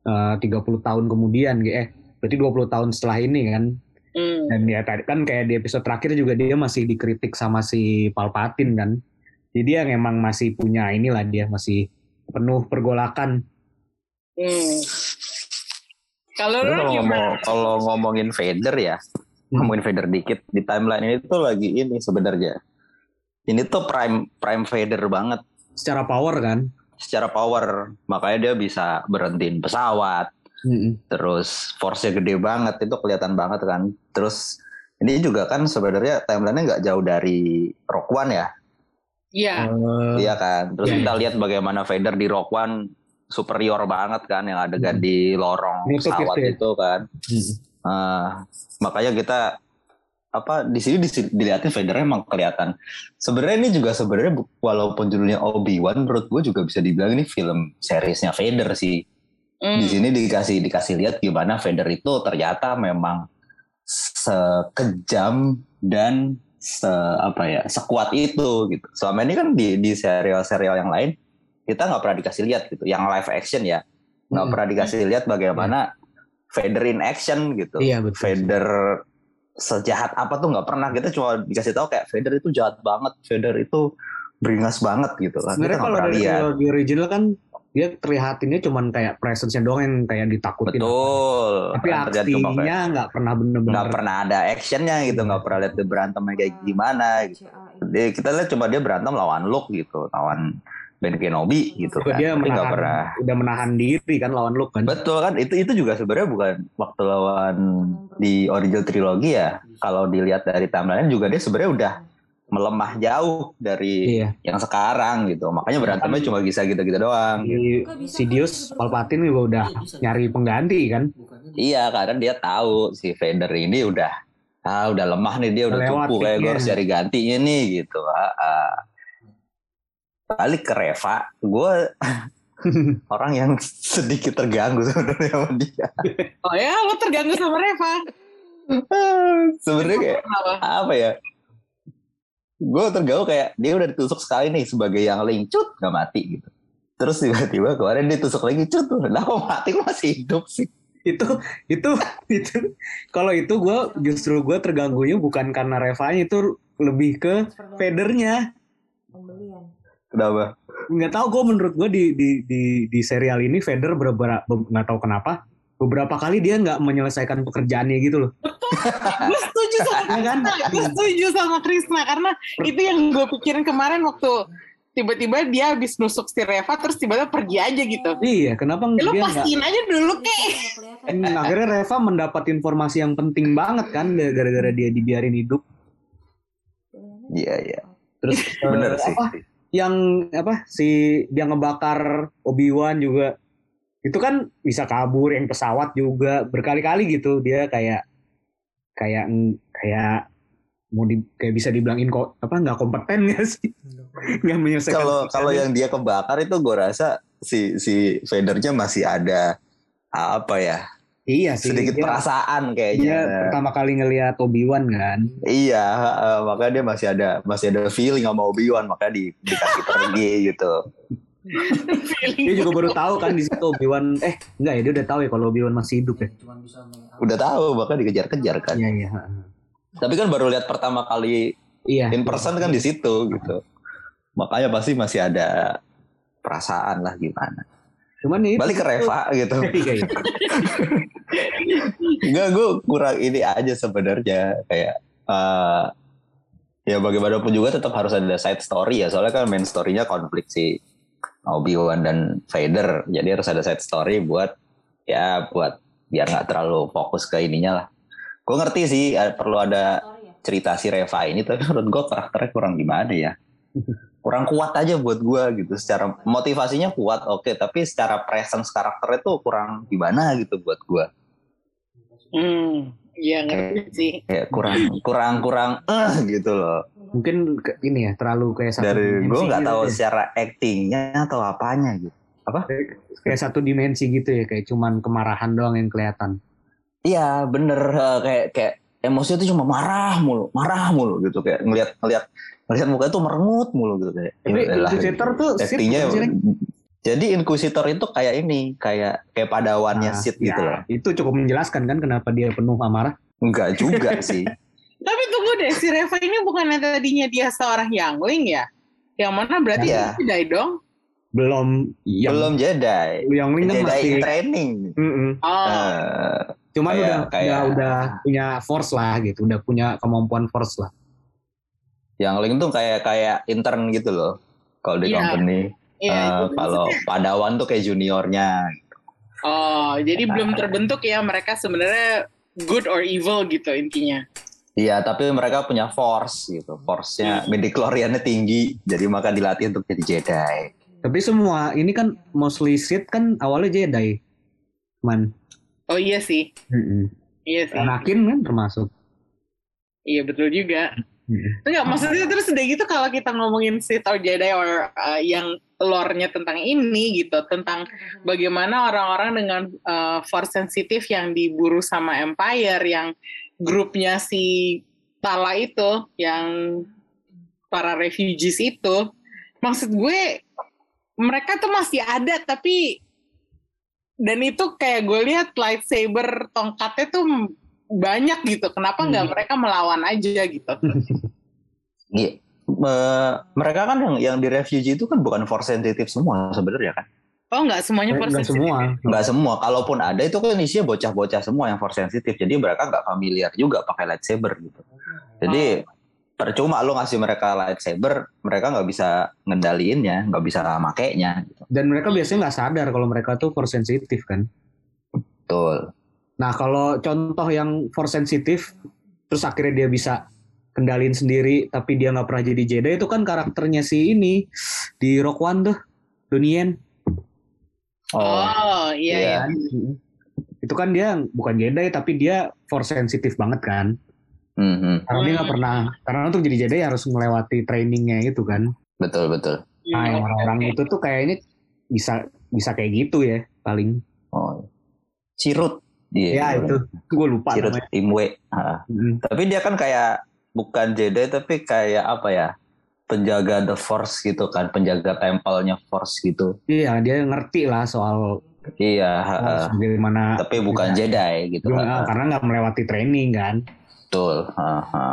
eh, 30 tahun kemudian eh berarti 20 tahun setelah ini kan. Hmm. Dan ya tadi kan kayak di episode terakhir juga dia masih dikritik sama si Palpatine kan. Jadi dia emang masih punya inilah dia masih penuh pergolakan. Hmm. Kalau ngomong kalau ngomongin Vader ya, Hmm. ngomongin Vader dikit di timeline ini tuh lagi ini sebenarnya. Ini tuh prime prime Vader banget Secara power kan. secara power. Makanya dia bisa berhentiin pesawat, Mm-mm. terus force-nya gede banget itu kelihatan banget kan. Terus ini juga kan sebenarnya timelinenya nggak jauh dari Rock One ya, Iya. Eh, iya kan. Terus Iya, kita lihat bagaimana Vader di Rock One superior banget kan yang adegan Hmm. di lorong Nutup pesawat itu ya. itu kan. mm-mm. Ah, makanya kita apa di sini dilihatin Vader emang kelihatan. Sebenarnya ini juga sebenarnya walaupun judulnya Obi Wan menurut gue juga bisa dibilang ini film seriesnya Vader sih. Hmm. Di sini dikasih dikasih lihat gimana Vader itu ternyata memang sekejam dan se apa ya sekuat itu gitu. Selama ini kan di di serial-serial yang lain kita nggak pernah dikasih lihat gitu. Yang live action ya nggak Hmm. pernah dikasih lihat bagaimana Vader in action gitu. Iya betul. Vader sejahat apa tuh nggak pernah kita cuma dikasih tahu kayak Vader itu jahat banget, Vader itu beringas banget gitu kan. Kita Sebenarnya kalau dari lihat. original kan dia terlihatinnya cuman kayak presence-nya doang yang kayak ditakutin. Betul. Tapi aksinya nggak pernah bener-bener. nggak pernah ada actionnya gitu, nggak pernah lihat dia berantemnya kayak gimana. Gitu. Dia, kita lihat cuma dia berantem lawan Luke gitu, lawan Ben Kenobi gitu kan. dia Tapi menahan, pernah. udah menahan diri kan lawan Luke kan. Betul kan, itu itu juga sebenarnya bukan waktu lawan di original trilogi ya. Kalau dilihat dari timeline juga dia sebenarnya udah melemah jauh dari Iya. yang sekarang gitu. Makanya berantemnya cuma bisa gitu-gitu doang. Si Sidious Palpatine juga udah nyari pengganti kan. Iya, karena dia tahu si Vader ini udah ah udah lemah nih dia udah lewat cukup kayak gue harus cari gantinya nih gitu. Ah, ah. Balik ke Reva, gue orang yang sedikit terganggu sebenarnya sama dia. Oh ya, lo terganggu sama Reva. sebenarnya kayak apa ya? Gue terganggu kayak dia udah ditusuk sekali nih sebagai yang cut nggak mati gitu. Terus tiba-tiba kemarin ditusuk lagi cut, lah kok mati kok masih hidup sih? itu itu itu kalau itu gue justru gue terganggunya bukan karena Revanya itu lebih ke pembelian Kenapa? nggak tahu gue menurut gue di di di di serial ini Vader beberapa nggak tahu kenapa beberapa kali dia nggak menyelesaikan pekerjaannya gitu loh Gue setuju sama ya kan gue setuju sama Krisna karena itu yang gue pikirin kemarin waktu tiba-tiba dia habis nusuk si Reva terus tiba-tiba pergi aja gitu. iya kenapa Ya, lo dia nggak pastiin aja dulu kek. Hmm, akhirnya Reva mendapat informasi yang penting banget kan gara-gara dia dibiarin hidup Iya iya. terus Bener eh, sih. apa yang apa si dia ngebakar Obi Wan juga itu kan bisa kabur yang pesawat juga berkali-kali gitu dia kayak kayak kayak mau di, kayak bisa dibilang inko apa nggak kompeten ya sih nggak menyelesaikan Kalau kalau yang dia kebakar itu gue rasa si si Vadernya masih ada apa ya Iya sih. sedikit dia, perasaan dia kayaknya. pertama kali ngelihat Obi-Wan kan. Iya, eh, makanya dia masih ada masih ada feeling sama Obi-Wan, makanya di, dikasih pergi gitu. Dia juga baru tahu kan di situ Obi-Wan eh enggak ya dia udah tahu ya kalau Obi-Wan masih hidup ya. Udah tahu, bahkan dikejar-kejar kan. Iya iya. Tapi kan baru lihat pertama kali Iya. in person kan di situ gitu. Makanya pasti masih ada perasaan lah gimana. Cuman itu Balik ke Reva gitu. Iya, iya. Enggak, gue kurang ini aja sebenarnya kayak eh ya bagaimanapun juga tetap harus ada side story ya. Soalnya kan main story-nya konflik si Obi-Wan dan Vader. Jadi harus ada side story buat ya buat biar nggak terlalu fokus ke ininya lah. Gue ngerti sih eh, perlu ada cerita si Reva ini tapi menurut gue karakternya kurang gimana ya. Kurang kuat aja buat gue gitu. Secara motivasinya kuat oke, tapi secara presence karakternya tuh kurang gimana gitu buat gue. Hmm, iya ngerti sih. kayak kurang kurang kurang eh gitu loh Mungkin ini ya terlalu kayak satu dari dimensi gue nggak gitu tahu ya. secara actingnya atau apanya gitu kayak satu dimensi gitu ya kayak cuman kemarahan doang yang kelihatan. iya bener eh, kayak kayak emosinya tuh cuma marah mulu marah mulu gitu kayak ngelihat ngelihat ngelihat muka tuh merengut mulu gitu kayak Tapi ya udahlah, Inquisitor tuh actingnya jadi Inquisitor itu kayak ini kayak kayak padawannya Nah, Sith ya, gitu loh Itu cukup menjelaskan kan kenapa dia penuh amarah. enggak juga sih Tapi tunggu deh, si Reva ini bukannya tadinya dia seorang youngling ya? Yang mana berarti Iya. dia Jedi dong? Belum yang belum Jedi yang Ling kan Jedi masih in training Mm-mm. Oh, Eh, Cuman Kayak- udah, kayak- udah udah punya force lah gitu, udah punya kemampuan force lah. yang Link tuh kayak kayak intern gitu loh kalau di Iya. company iya. Eh, itu kalau. Padawan tuh kayak juniornya. Oh, jadi belum terbentuk ya mereka sebenarnya good or evil gitu intinya. Iya, tapi mereka punya force gitu. Force-nya midichloriannya tinggi, jadi maka dilatih untuk jadi Jedi. Tapi semua ini kan mostly Sith kan awalnya Jedi. Man. Oh iya sih, Mm-mm. iya sih. Anakin kan termasuk. Iya betul juga. Mm-mm. Enggak, maksudnya terus udah gitu kalau kita ngomongin Sith or Jedi or uh, yang lore-nya tentang ini gitu, tentang bagaimana orang-orang dengan uh, force sensitif yang diburu sama Empire, yang grupnya si Tala itu, yang para refugees itu, maksud gue mereka tuh masih ada tapi dan itu kayak gue lihat lightsaber tongkatnya tuh banyak gitu. Kenapa nggak Hmm. mereka melawan aja gitu? Iya. Eh, mereka kan yang yang di refugee itu kan bukan force sensitive semua sebenarnya kan. Oh nggak semuanya force Enggak sensitive semua. Nggak semua. Kalaupun ada itu kan isinya bocah-bocah semua yang force sensitive. Jadi mereka nggak familiar juga pakai lightsaber gitu. Jadi percuma lo ngasih mereka lightsaber, mereka nggak bisa ngendaliinnya, nggak bisa makainya. Gitu. Dan mereka biasanya nggak sadar kalau mereka tuh force sensitif kan. Betul. Nah kalau contoh yang force sensitif terus akhirnya dia bisa kendalin sendiri tapi dia nggak pernah jadi Jedi itu kan karakternya si ini di Rock One tuh Donnie Oh, iya iya. iya. itu kan dia bukan Jedi tapi dia force sensitif banget kan Mhm. karena dia nggak Hmm. pernah karena untuk jadi Jedi harus melewati trainingnya itu kan Betul betul. nah yang Hmm, orang-orang itu tuh kayaknya bisa bisa kayak gitu ya paling Oh. Cirut. ya Iya. itu gue lupa Cirut namanya Imwe. Ha. Mm. Tapi dia kan kayak bukan Jedi tapi kayak apa ya? Penjaga the Force gitu kan, penjaga tempelnya Force gitu. iya dia ngerti lah soal Iya, soal bagaimana tapi bukan Jedi gitu kan. karena nggak melewati training kan Betul. ha, ha.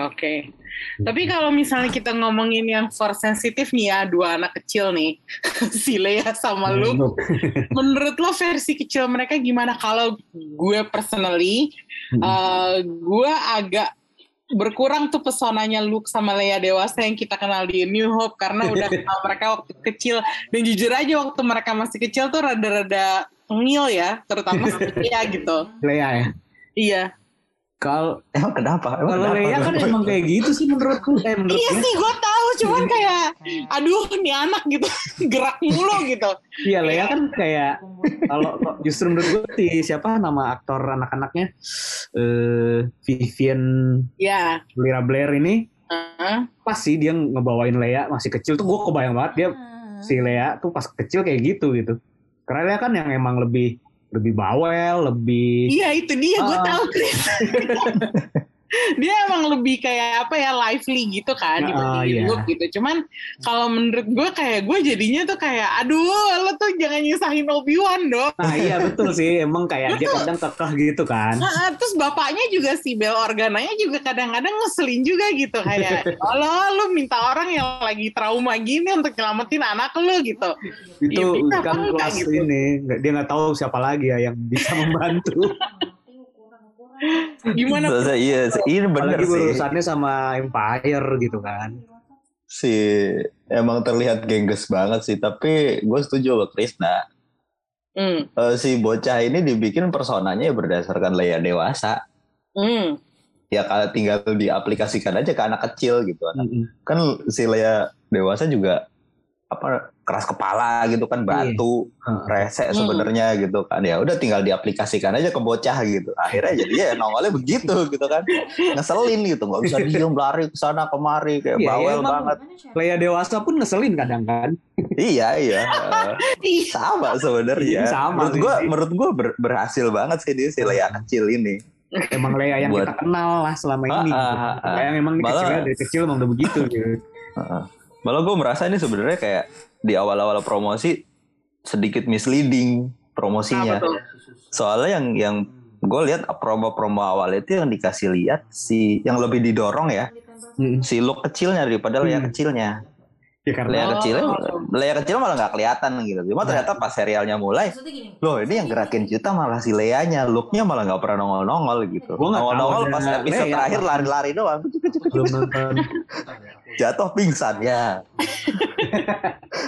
Oke. Tapi kalau misalnya kita ngomongin yang force sensitif nih ya, dua anak kecil nih, si Leia sama Luke. Menurut lo versi kecil mereka gimana? Kalau gue personally, Hmm. eh, gue agak berkurang tuh pesonanya Luke sama Leia dewasa yang kita kenal di New Hope karena udah kenal mereka waktu kecil. Dan jujur aja waktu mereka masih kecil tuh rada-rada ngil ya terutama Leia gitu. Leia ya? Iya. Kalau Emang kenapa? Emang kalau? Leia kan emang kayak gitu sih menurutku. Eh menurut iya gue sih gue tahu cuman kayak aduh nih anak gitu. Gerak mulu gitu. Iya Leia kan kayak kalau kok justru menurut gue si siapa nama aktor anak-anaknya? Eh Vivian ya Lira Blair ini Heeh. pas sih dia ngebawain Leia masih kecil tuh gue kebayang banget dia si Leia tuh pas kecil kayak gitu gitu. Karena Leia kan yang emang lebih lebih bawel, lebih Iya itu dia, gue Ah. tahu Chris. dia emang lebih kayak apa ya lively gitu kan Ah, dibandingin iya. Luke gitu. Cuman kalau menurut gue kayak gue jadinya tuh kayak aduh lo tuh jangan nyusahin Obi Wan dong. Nah iya betul sih, emang kayak dia kadang kekeh gitu kan. Nah, terus bapaknya juga si Bel Organanya juga kadang-kadang ngeselin juga gitu kayak Allah lu minta orang yang lagi trauma gini untuk nyelamatin anak lu gitu. Itu bisa kan kelas gitu? ini, dia nggak tahu siapa lagi ya yang bisa membantu. Gimana? Iya, ini bener Apalagi sih. urusannya sama Empire gitu kan. Si emang terlihat gengges banget sih, tapi gue setuju sama Krisna. Hmm, Eh, si bocah ini dibikin personanya ya berdasarkan Leia dewasa. hmm. Ya kalau tinggal diaplikasikan aja ke anak kecil gitu. Mm-mm. Kan si Leia dewasa juga apa keras kepala gitu kan batu Heeh. rese Hmm. sebenarnya gitu kan ya udah tinggal diaplikasikan aja ke bocah gitu akhirnya jadi ya nongolnya begitu gitu kan ngeselin gitu nggak bisa diem lari ke sana kemari kayak Iya, bawel emang- banget Leia dewasa pun ngeselin kadang kan. iya iya Ih, sama sebenarnya Iya, sama menurut gua menurut gua ber- berhasil banget sih dia si Leia kecil ini Emang Leia yang Buat- kita kenal lah selama ini. Ah, gitu. ah, ah. Kayak emang ini Malah- kecilnya dari kecil emang udah begitu gitu. Malah gue merasa ini sebenarnya kayak di awal-awal promosi sedikit misleading promosinya tuh? soalnya yang yang gue lihat promo-promo awal itu yang dikasih lihat si yang lebih didorong ya si Luke kecilnya daripada Hmm. kecilnya Ya karena Oh. kecilnya Leia kecil malah nggak kelihatan gitu cuma ternyata pas serialnya mulai loh ini yang gerakin kita malah si Leia-nya Luke-nya malah nggak pernah nongol-nongol gitu Gua nongol-nongol pas episode Leia. terakhir lari-lari doang belum nonton. jatuh pingsan ya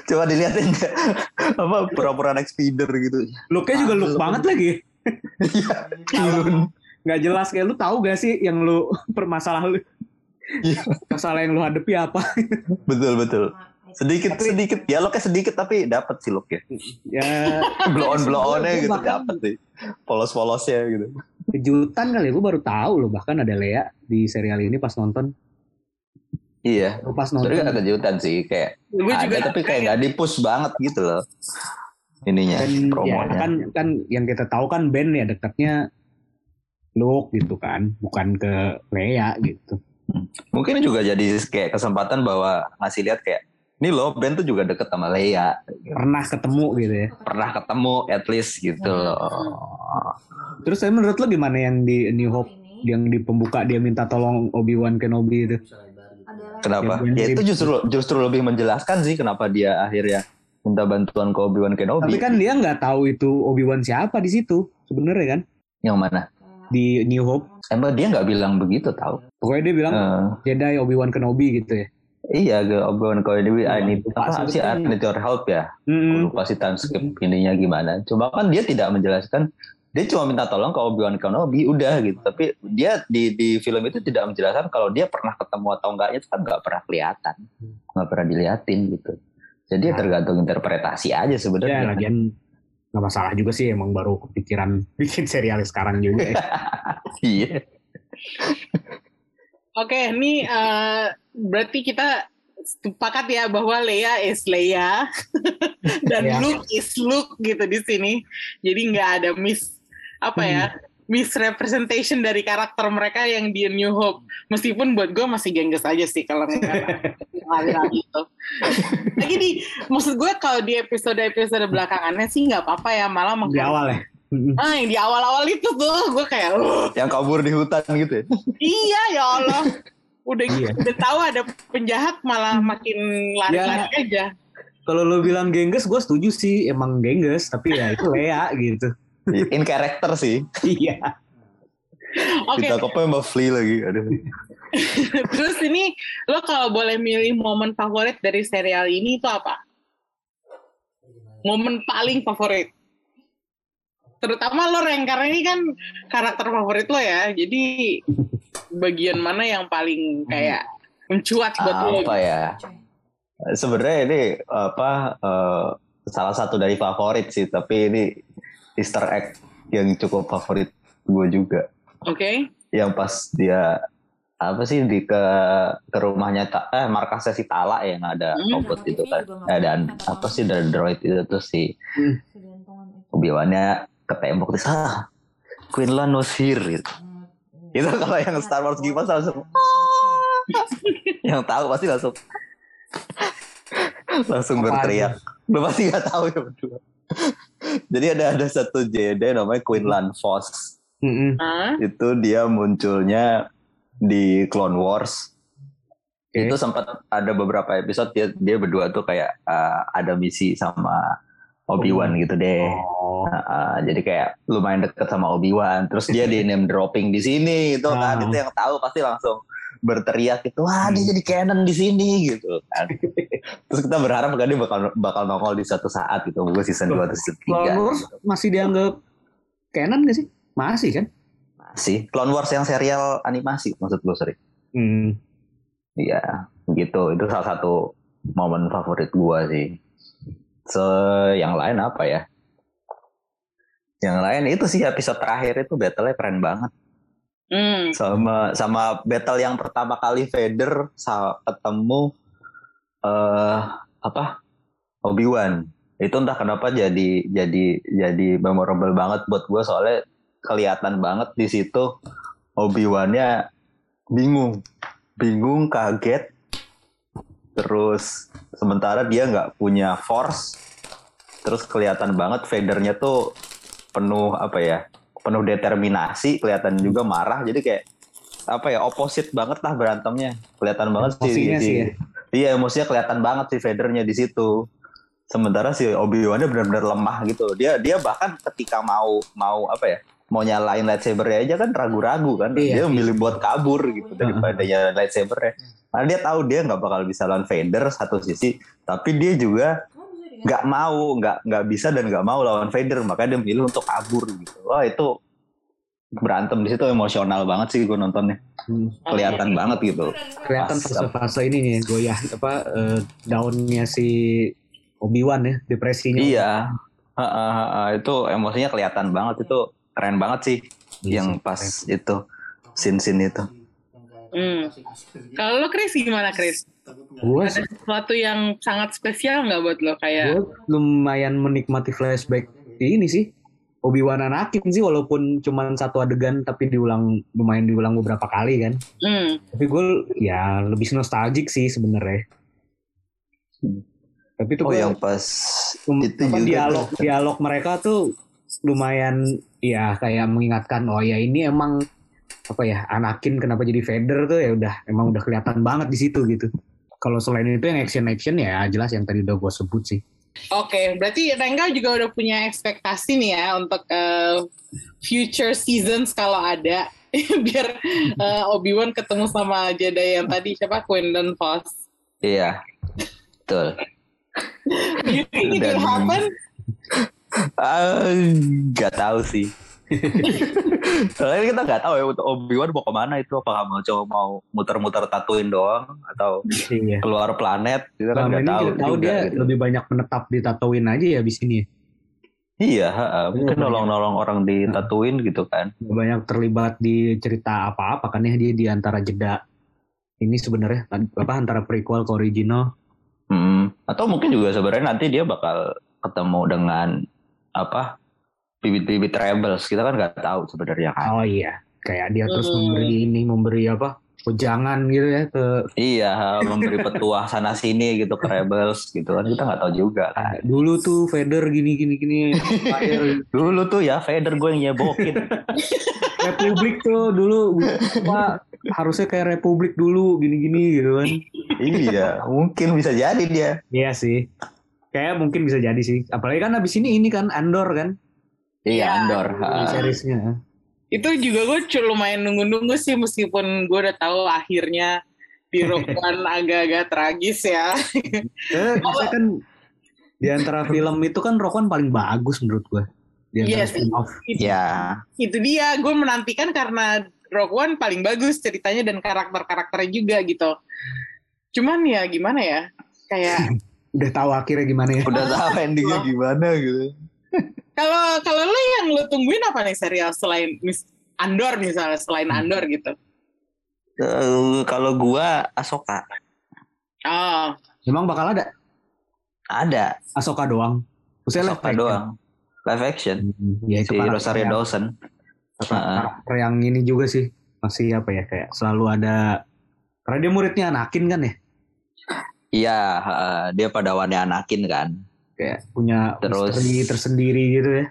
coba dilihatin apa pura-pura naik speeder gitu Look-nya juga look banget lagi. Iya. Nggak jelas kayak lu tahu gak sih yang lu permasalahan lu. Masalah yang lu hadapi apa? Betul betul. Sedikit sedikit. Dialognya sedikit tapi dapat sih look ya. Ya. Blow on blow onnya gitu bahkan- dapat sih. Polos polosnya gitu. Kejutan kali gue baru tahu loh. Bahkan ada Lea di serial ini pas nonton. Iya. Gua pas nonton. Gak kejutan sih kayak Gue ada juga tapi kayak nggak dipus banget gitu loh. Ininya dan ya promonya. kan kan yang kita tahu kan band ya dekatnya Luke gitu kan. Bukan ke Lea gitu mungkin juga jadi kayak kesempatan bahwa ngasih lihat kayak ini loh Ben tuh juga deket sama Leia pernah ketemu gitu ya? Pernah ketemu at least gitu loh. Terus saya menurut lo gimana yang di New Hope yang di pembuka dia minta tolong Obi Wan Kenobi itu? kenapa? Ya itu justru justru lebih menjelaskan sih kenapa dia akhirnya minta bantuan ke Obi Wan Kenobi. Tapi kan dia nggak tahu itu Obi Wan siapa di situ sebenarnya kan? Yang mana di New Hope emang dia nggak bilang begitu tahu pokoknya dia bilang Eh, Jedi Obi Wan Kenobi gitu ya iya ke Obi Wan Kenobi I need Lupa apa sih I need your help ya. Gue lupa sih transkrip ininya gimana. Coba kan dia tidak menjelaskan, dia cuma minta tolong ke Obi-Wan Kenobi, udah gitu. Tapi dia di di film itu tidak menjelaskan kalau dia pernah ketemu atau enggaknya itu kan nggak pernah kelihatan, nggak pernah diliatin gitu. Jadi ya Nah. tergantung interpretasi aja ya sebenarnya. lagian nggak masalah juga sih emang baru kepikiran bikin serial sekarang juga ya. Iya. Oke, ini eh, berarti kita sepakat ya bahwa Leia is Leia dan Iya. Luke is Luke gitu di sini. Jadi nggak ada miss apa ya misrepresentation dari karakter mereka yang di New Hope. Meskipun buat gue masih gengges aja sih kalau ngeliat aliran itu. Lagi di maksud gue kalau di episode-episode belakangannya sih nggak apa-apa ya malah di menghargai- awal ya. Ah, yang di awal-awal itu tuh gue kayak "Uh, Yang kabur di hutan gitu ya. Iya ya Allah. Udah Iya. udah tahu ada penjahat malah makin lari-lari aja. Kalau lo bilang gengges, gue setuju sih emang gengges, tapi ya itu Lea gitu. In character sih. Iya. Oke, Ditangkapnya sama Flea lagi. Aduh. terus ini lo kalau boleh milih momen favorit dari serial ini itu apa? Momen paling favorit. Terutama lo Ren, karena ini kan karakter favorit lo ya. Jadi bagian mana yang paling kayak mencuat buat lo? apa ya sebenarnya ini apa eh, salah satu dari favorit sih tapi ini Easter egg yang cukup favorit gue juga Oke. yang pas dia apa sih di ke ke rumahnya Ta- eh markasnya si Tala yang ada Hmm. robot itu kan eh, dan apa sih dari droid itu tuh si Hmm. Obi-Wan-nya ke tembok terus ah Quinlan was here gitu. Itu kalau yang Star Wars gimana langsung "Ah." yang tahu pasti langsung langsung Apaan berteriak. Lu pasti nggak tahu ya berdua. Jadi ada ada satu Jedi namanya Quinlan Vos. Mm-mm. Hah? Itu dia munculnya di Clone Wars. Oke. Itu sempat ada beberapa episode dia dia berdua tuh kayak uh, ada misi sama Obi-Wan gitu deh. Oh. Nah, uh, jadi kayak lumayan deket sama Obi-Wan. Terus dia di name dropping di sini gitu kan. Ah. Itu yang tahu pasti langsung berteriak gitu, wah dia jadi canon di sini gitu kan. Terus kita berharap kan dia bakal bakal nongol di suatu saat gitu, mungkin season 2 atau season 3. Clone Wars masih dianggap canon gak sih? Masih kan? Masih. Clone Wars yang serial animasi maksud gue sorry. Hmm. Iya, gitu. Itu salah satu momen favorit gua sih. Se yang lain apa ya? Yang lain itu sih episode terakhir itu battle-nya keren banget. Hmm. Sama sama battle yang pertama kali Vader ketemu eh apa? Obi-Wan. Itu entah kenapa jadi jadi jadi memorable banget buat gua soalnya kelihatan banget di situ Obi-Wan-nya bingung bingung, kaget. Terus sementara dia nggak punya force. Terus kelihatan banget Vadernya tuh penuh apa ya? Penuh determinasi, kelihatan juga marah. Jadi kayak apa ya? Opposite banget lah berantemnya. Kelihatan banget sih. Sih ya. Iya, emosinya kelihatan banget sih Vadernya di situ. Sementara si Obi-Wan-nya benar-benar lemah gitu. Dia dia bahkan ketika mau mau apa ya? mau nyalain lightsaber aja kan ragu-ragu kan Iya, dia memilih buat kabur gitu daripada nyalain lightsaber karena dia tahu dia nggak bakal bisa lawan Vader satu sisi tapi dia juga nggak mau nggak nggak bisa dan nggak mau lawan Vader makanya dia memilih untuk kabur gitu. Wah itu berantem di situ. Emosional banget sih gue nontonnya. Hmm. kelihatan banget gitu. Kelihatan fase-fase ini nih goyah apa eh, daunnya si Obi-Wan ya, depresinya. iya. Ha, ha, ha, ha. itu emosinya kelihatan banget. Itu keren banget sih Iya yang pas keren. itu scene-scene itu Hmm. Kalau lo Chris gimana Chris? Gue Ada sesuatu yang sangat spesial nggak buat lo kayak? gue lumayan menikmati flashback ini sih Obi-Wan Anakin sih walaupun cuma satu adegan tapi diulang lumayan diulang beberapa kali kan Hmm. tapi gue ya lebih nostalgic sih sebenarnya Hmm. tapi itu oh gua- yang pas Um, itu juga dialog tuh. dialog mereka tuh lumayan ya kayak mengingatkan oh ya ini emang apa ya Anakin kenapa jadi Vader tuh ya udah emang udah kelihatan banget di situ gitu kalau selain itu yang action action ya jelas yang tadi udah gue sebut sih Oke, berarti Rengga juga udah punya ekspektasi nih ya untuk eh, future seasons kalau ada biar eh, Obi-Wan ketemu sama Jedi yang tadi siapa Quinlan Vos. iya betul You think it will happen? Ah, nggak tahu sih. Soalnya kita nggak tahu ya untuk Obi-Wan mau ke mana itu apakah mau coba mau muter-muter tatuin doang atau iya keluar planet kita kan nggak tahu. kita tahu juga dia gitu. lebih banyak menetap di Tatooine aja ya abis ini ya. Iya, ha. mungkin Iya, nolong-nolong orang di Tatooine gitu kan. Banyak terlibat di cerita apa-apa kan ya dia di antara jeda ini sebenarnya apa antara prequel ke original Hmm. Atau mungkin juga sebenarnya nanti dia bakal ketemu dengan apa bibit-bibit rebels kita kan nggak tahu sebenarnya kan. oh iya kayak dia terus Hmm. memberi ini memberi apa ujangan gitu ya ke Iya, memberi petuah sana sini gitu ke rebels gitu kan kita nggak tahu juga kan. dulu tuh Vader gini gini gini Dulu tuh ya Vader gue yang nyebokin. Republik tuh dulu apa harusnya kayak Republik dulu gini gini gitu kan iya, mungkin bisa jadi dia. iya sih kayak mungkin bisa jadi sih apalagi kan abis ini ini kan Andor kan Iya, Iya. Andor. seriesnya Itu juga gue lumayan nunggu-nunggu sih meskipun gue udah tahu akhirnya di agak-agak tragis ya. Eh, kan di antara film itu kan Rock One paling bagus menurut gue. Di antara Iya sih. spin-off. Ya, itu dia gue menantikan karena Rogue One paling bagus ceritanya dan karakter-karakternya juga gitu cuman ya gimana ya kayak Udah tahu akhirnya gimana ya. udah tahu endingnya gimana gitu. Kalau kalau lo yang lo tungguin apa nih serial selain mis Andor misalnya selain Hmm. Andor gitu Eh, kalau gua Asoka oh Emang bakal ada ada Asoka doang. Live Asoka action. doang. live action Ya si karakter Rosario yang- Dawson. karakter yang ini juga sih masih apa ya kayak selalu ada karena dia muridnya Anakin kan ya Iya, heeh, dia padawannya Anakin kan. Kayak punya Terus- misteri tersendiri gitu ya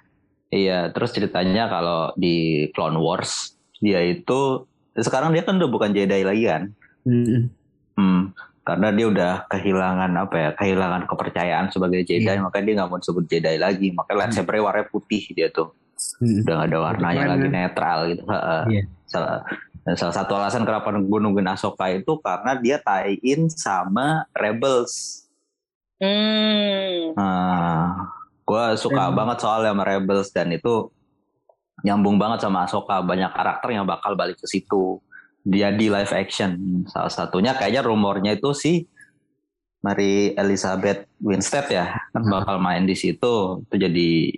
Iya, terus ceritanya kalau di Clone Wars dia itu sekarang dia kan udah bukan Jedi lagi kan. Mm-mm. Hmm, karena dia udah kehilangan apa ya, kehilangan kepercayaan sebagai Jedi, Iya. makanya dia nggak mau disebut Jedi lagi. Makanya lightsaber warnanya putih dia tuh, Mm-mm. udah nggak ada warnanya Keren, lagi kan? netral gitu. Heeh. Iya. Salah, dan salah satu alasan kenapa gue nungguin Ahsoka itu karena dia tie-in sama Rebels. Hmm. Nah, gue suka Hmm. banget soalnya sama Rebels dan itu nyambung banget sama Ahsoka. Banyak karakter yang bakal balik ke situ. Dia di live action. Salah satunya kayaknya rumornya itu si Mary Elizabeth Winstead ya, kan Hmm. bakal main di situ. Itu jadi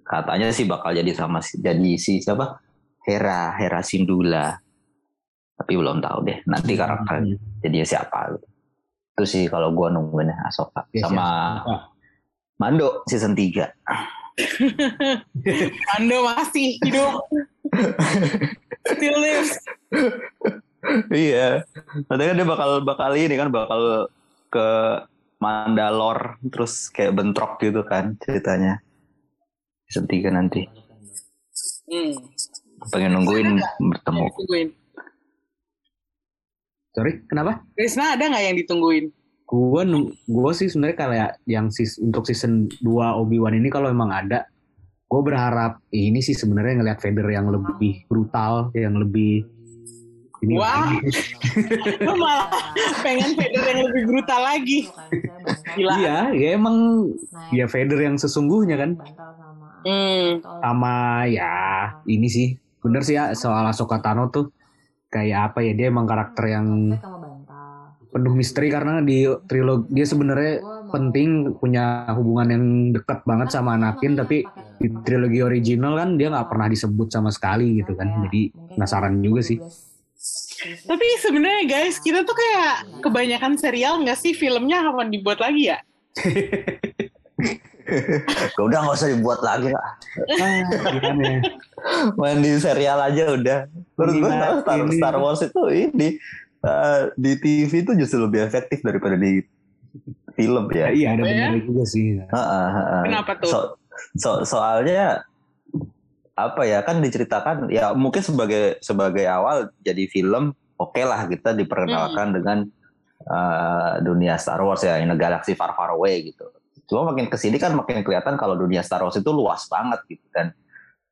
katanya sih bakal jadi sama si jadi si siapa? Hera, Hera Syndulla. Tapi belum tahu deh. Nanti Hmm. jadinya siapa gitu. Itu sih kalau gua nungguin Ahsoka Ya, si sama Ahsoka. Mando season 3. Ando masih hidup. Still lives. iya. Katanya kan dia bakal bakal ini kan bakal ke Mandalore terus kayak bentrok gitu kan ceritanya. Season 3 nanti. Hmm. Pengen nungguin bertemu. Ditungguin. Sorry kenapa Krisna ada nggak yang ditungguin? gua nung- gua sih sebenarnya kayak yang sis, untuk season 2 Obi-Wan ini kalau emang ada gue berharap ini sih sebenarnya ngelihat Vader yang lebih brutal yang lebih ini Wah. Lu malah pengen Vader yang lebih brutal lagi. Gila. iya ya emang ya Vader yang sesungguhnya kan Hmm. sama ya ini sih bener sih ya soal Ahsoka Tano tuh kayak apa ya dia emang karakter yang penuh misteri karena di trilogi dia sebenarnya penting punya hubungan yang dekat banget sama Anakin tapi di trilogi original kan dia nggak pernah disebut sama sekali gitu kan jadi penasaran juga sih. Tapi sebenarnya guys, kita tuh kayak kebanyakan serial nggak sih? Filmnya kapan dibuat lagi ya? Ya udah nggak usah dibuat lagi lah. ah, gimana ya? Main di serial aja udah. Menurut gue Star, ini. Star Wars itu ini eh, di TV itu justru lebih efektif daripada di film Ya, ya. iya ada Oh, ya? benar juga sih Heeh, heeh. Kenapa tuh? So, so- soalnya apa ya kan diceritakan ya mungkin sebagai sebagai awal jadi film oke lah kita Hmm. diperkenalkan dengan uh, dunia Star Wars ya in a galaxy far far away gitu. Cuma makin ke sini kan makin kelihatan kalau dunia Star Wars itu luas banget gitu kan.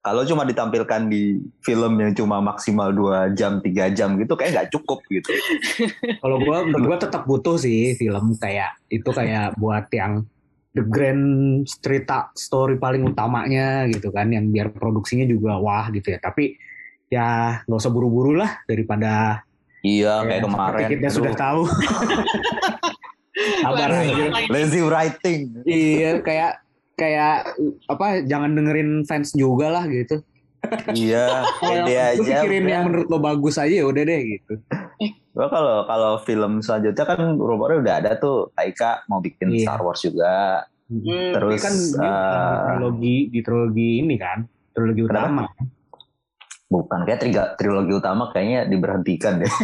Kalau cuma ditampilkan di film yang cuma maksimal 2 jam 3 jam gitu kayak nggak cukup gitu. kalau gua menurut gua tetap butuh sih film kayak itu kayak buat yang the grand cerita story paling utamanya gitu kan yang biar produksinya juga wah gitu ya tapi ya nggak usah buru-buru lah daripada Iya ya, kayak kemarin. kita sudah tahu sabar aja lazy writing. iya kayak kayak apa jangan dengerin fans juga lah gitu iya, kalau ide yang- lu aja. pikirin udah. yang menurut lo bagus aja ya udah deh gitu Gua kalau kalau film selanjutnya kan rumornya udah ada tuh Taika mau bikin Iya. Star Wars juga. Hmm. Terus kan dia di eh, trilogi di trilogi ini kan trilogi Kenapa? utama bukan kayak triga- trilogi utama kayaknya diberhentikan deh.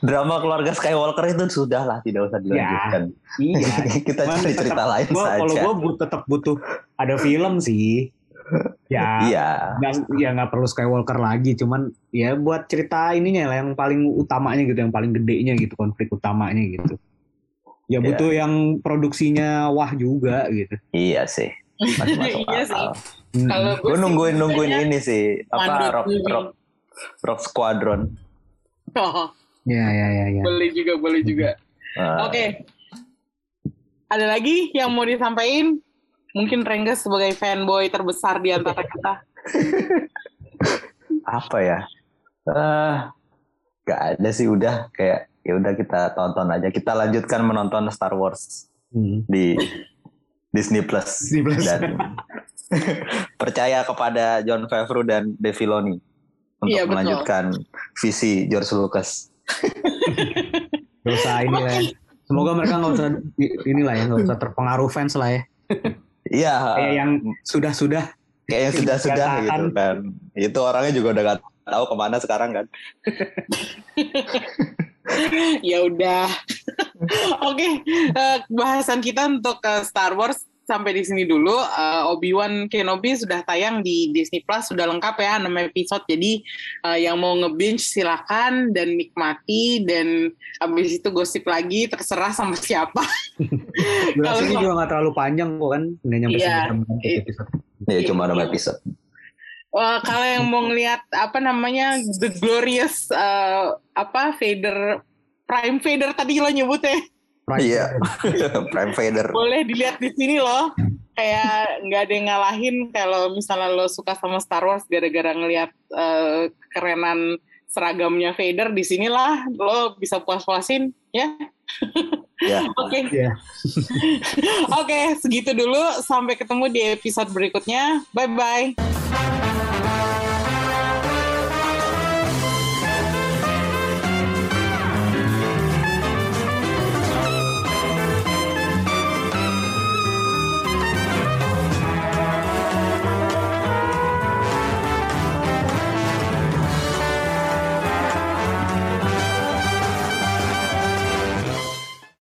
Drama keluarga Skywalker itu sudah lah tidak usah dilanjutkan. iya Kita Cuman cari tetap- cerita lain gua, kalau saja. gue tetap butuh ada film sih ya Iya. nggak ya nggak perlu Skywalker lagi cuman ya buat cerita ininya lah yang paling utamanya gitu yang paling gedenya gitu konflik utamanya gitu ya Iya. butuh yang produksinya wah juga gitu Iya sih. Masih masuk Iya sih. akal. Hmm. Kalau Gue sih nungguin nungguin ini sih apa Rock. Rock Rock Squadron. Oh, ya ya ya ya boleh juga, boleh juga. Eh, Oke. Ada lagi yang mau disampaikan? Mungkin Renggas sebagai fanboy terbesar di antara kita. apa ya? Eh, gak ada sih udah kayak ya udah kita tonton aja. Kita lanjutkan menonton Star Wars Hmm. di Disney Plus Disney Plus. dan percaya kepada John Favreau dan Dave Filoni untuk Iya, betul. melanjutkan visi George Lucas. Gak usah ini lah ya. Semoga mereka nggak usah ini lah ya, nggak usah terpengaruh fans lah ya. Iya. Kayak yang sudah-sudah kayak yang sudah-sudah Kenyataan. gitu kan. Itu orangnya juga udah gak tahu ke mana sekarang kan. ya udah. Oke, eh, bahasan kita untuk eh, Star Wars sampai di sini dulu. Eh, Obi-Wan Kenobi sudah tayang di Disney Plus, sudah lengkap ya 6 episode. Jadi eh, yang mau nge-binge silakan dan nikmati dan habis itu gosip lagi terserah sama siapa. durasinya juga nggak terlalu panjang kok kan, nggak nyampe Iya. Iya. episode. Ya cuma 6 episode. Eh, kalau yang mau ngelihat apa namanya The Glorious eh, apa Vader Prime Vader tadi lo nyebutnya Prime Iya. Time. Prime Vader. boleh dilihat di sini loh kayak nggak ada yang ngalahin kalau misalnya lo suka sama Star Wars gara-gara ngelihat eh, kerenan seragamnya Vader di sinilah lo bisa puas-puasin ya Ya. oke Iya. oke segitu dulu sampai ketemu di episode berikutnya bye bye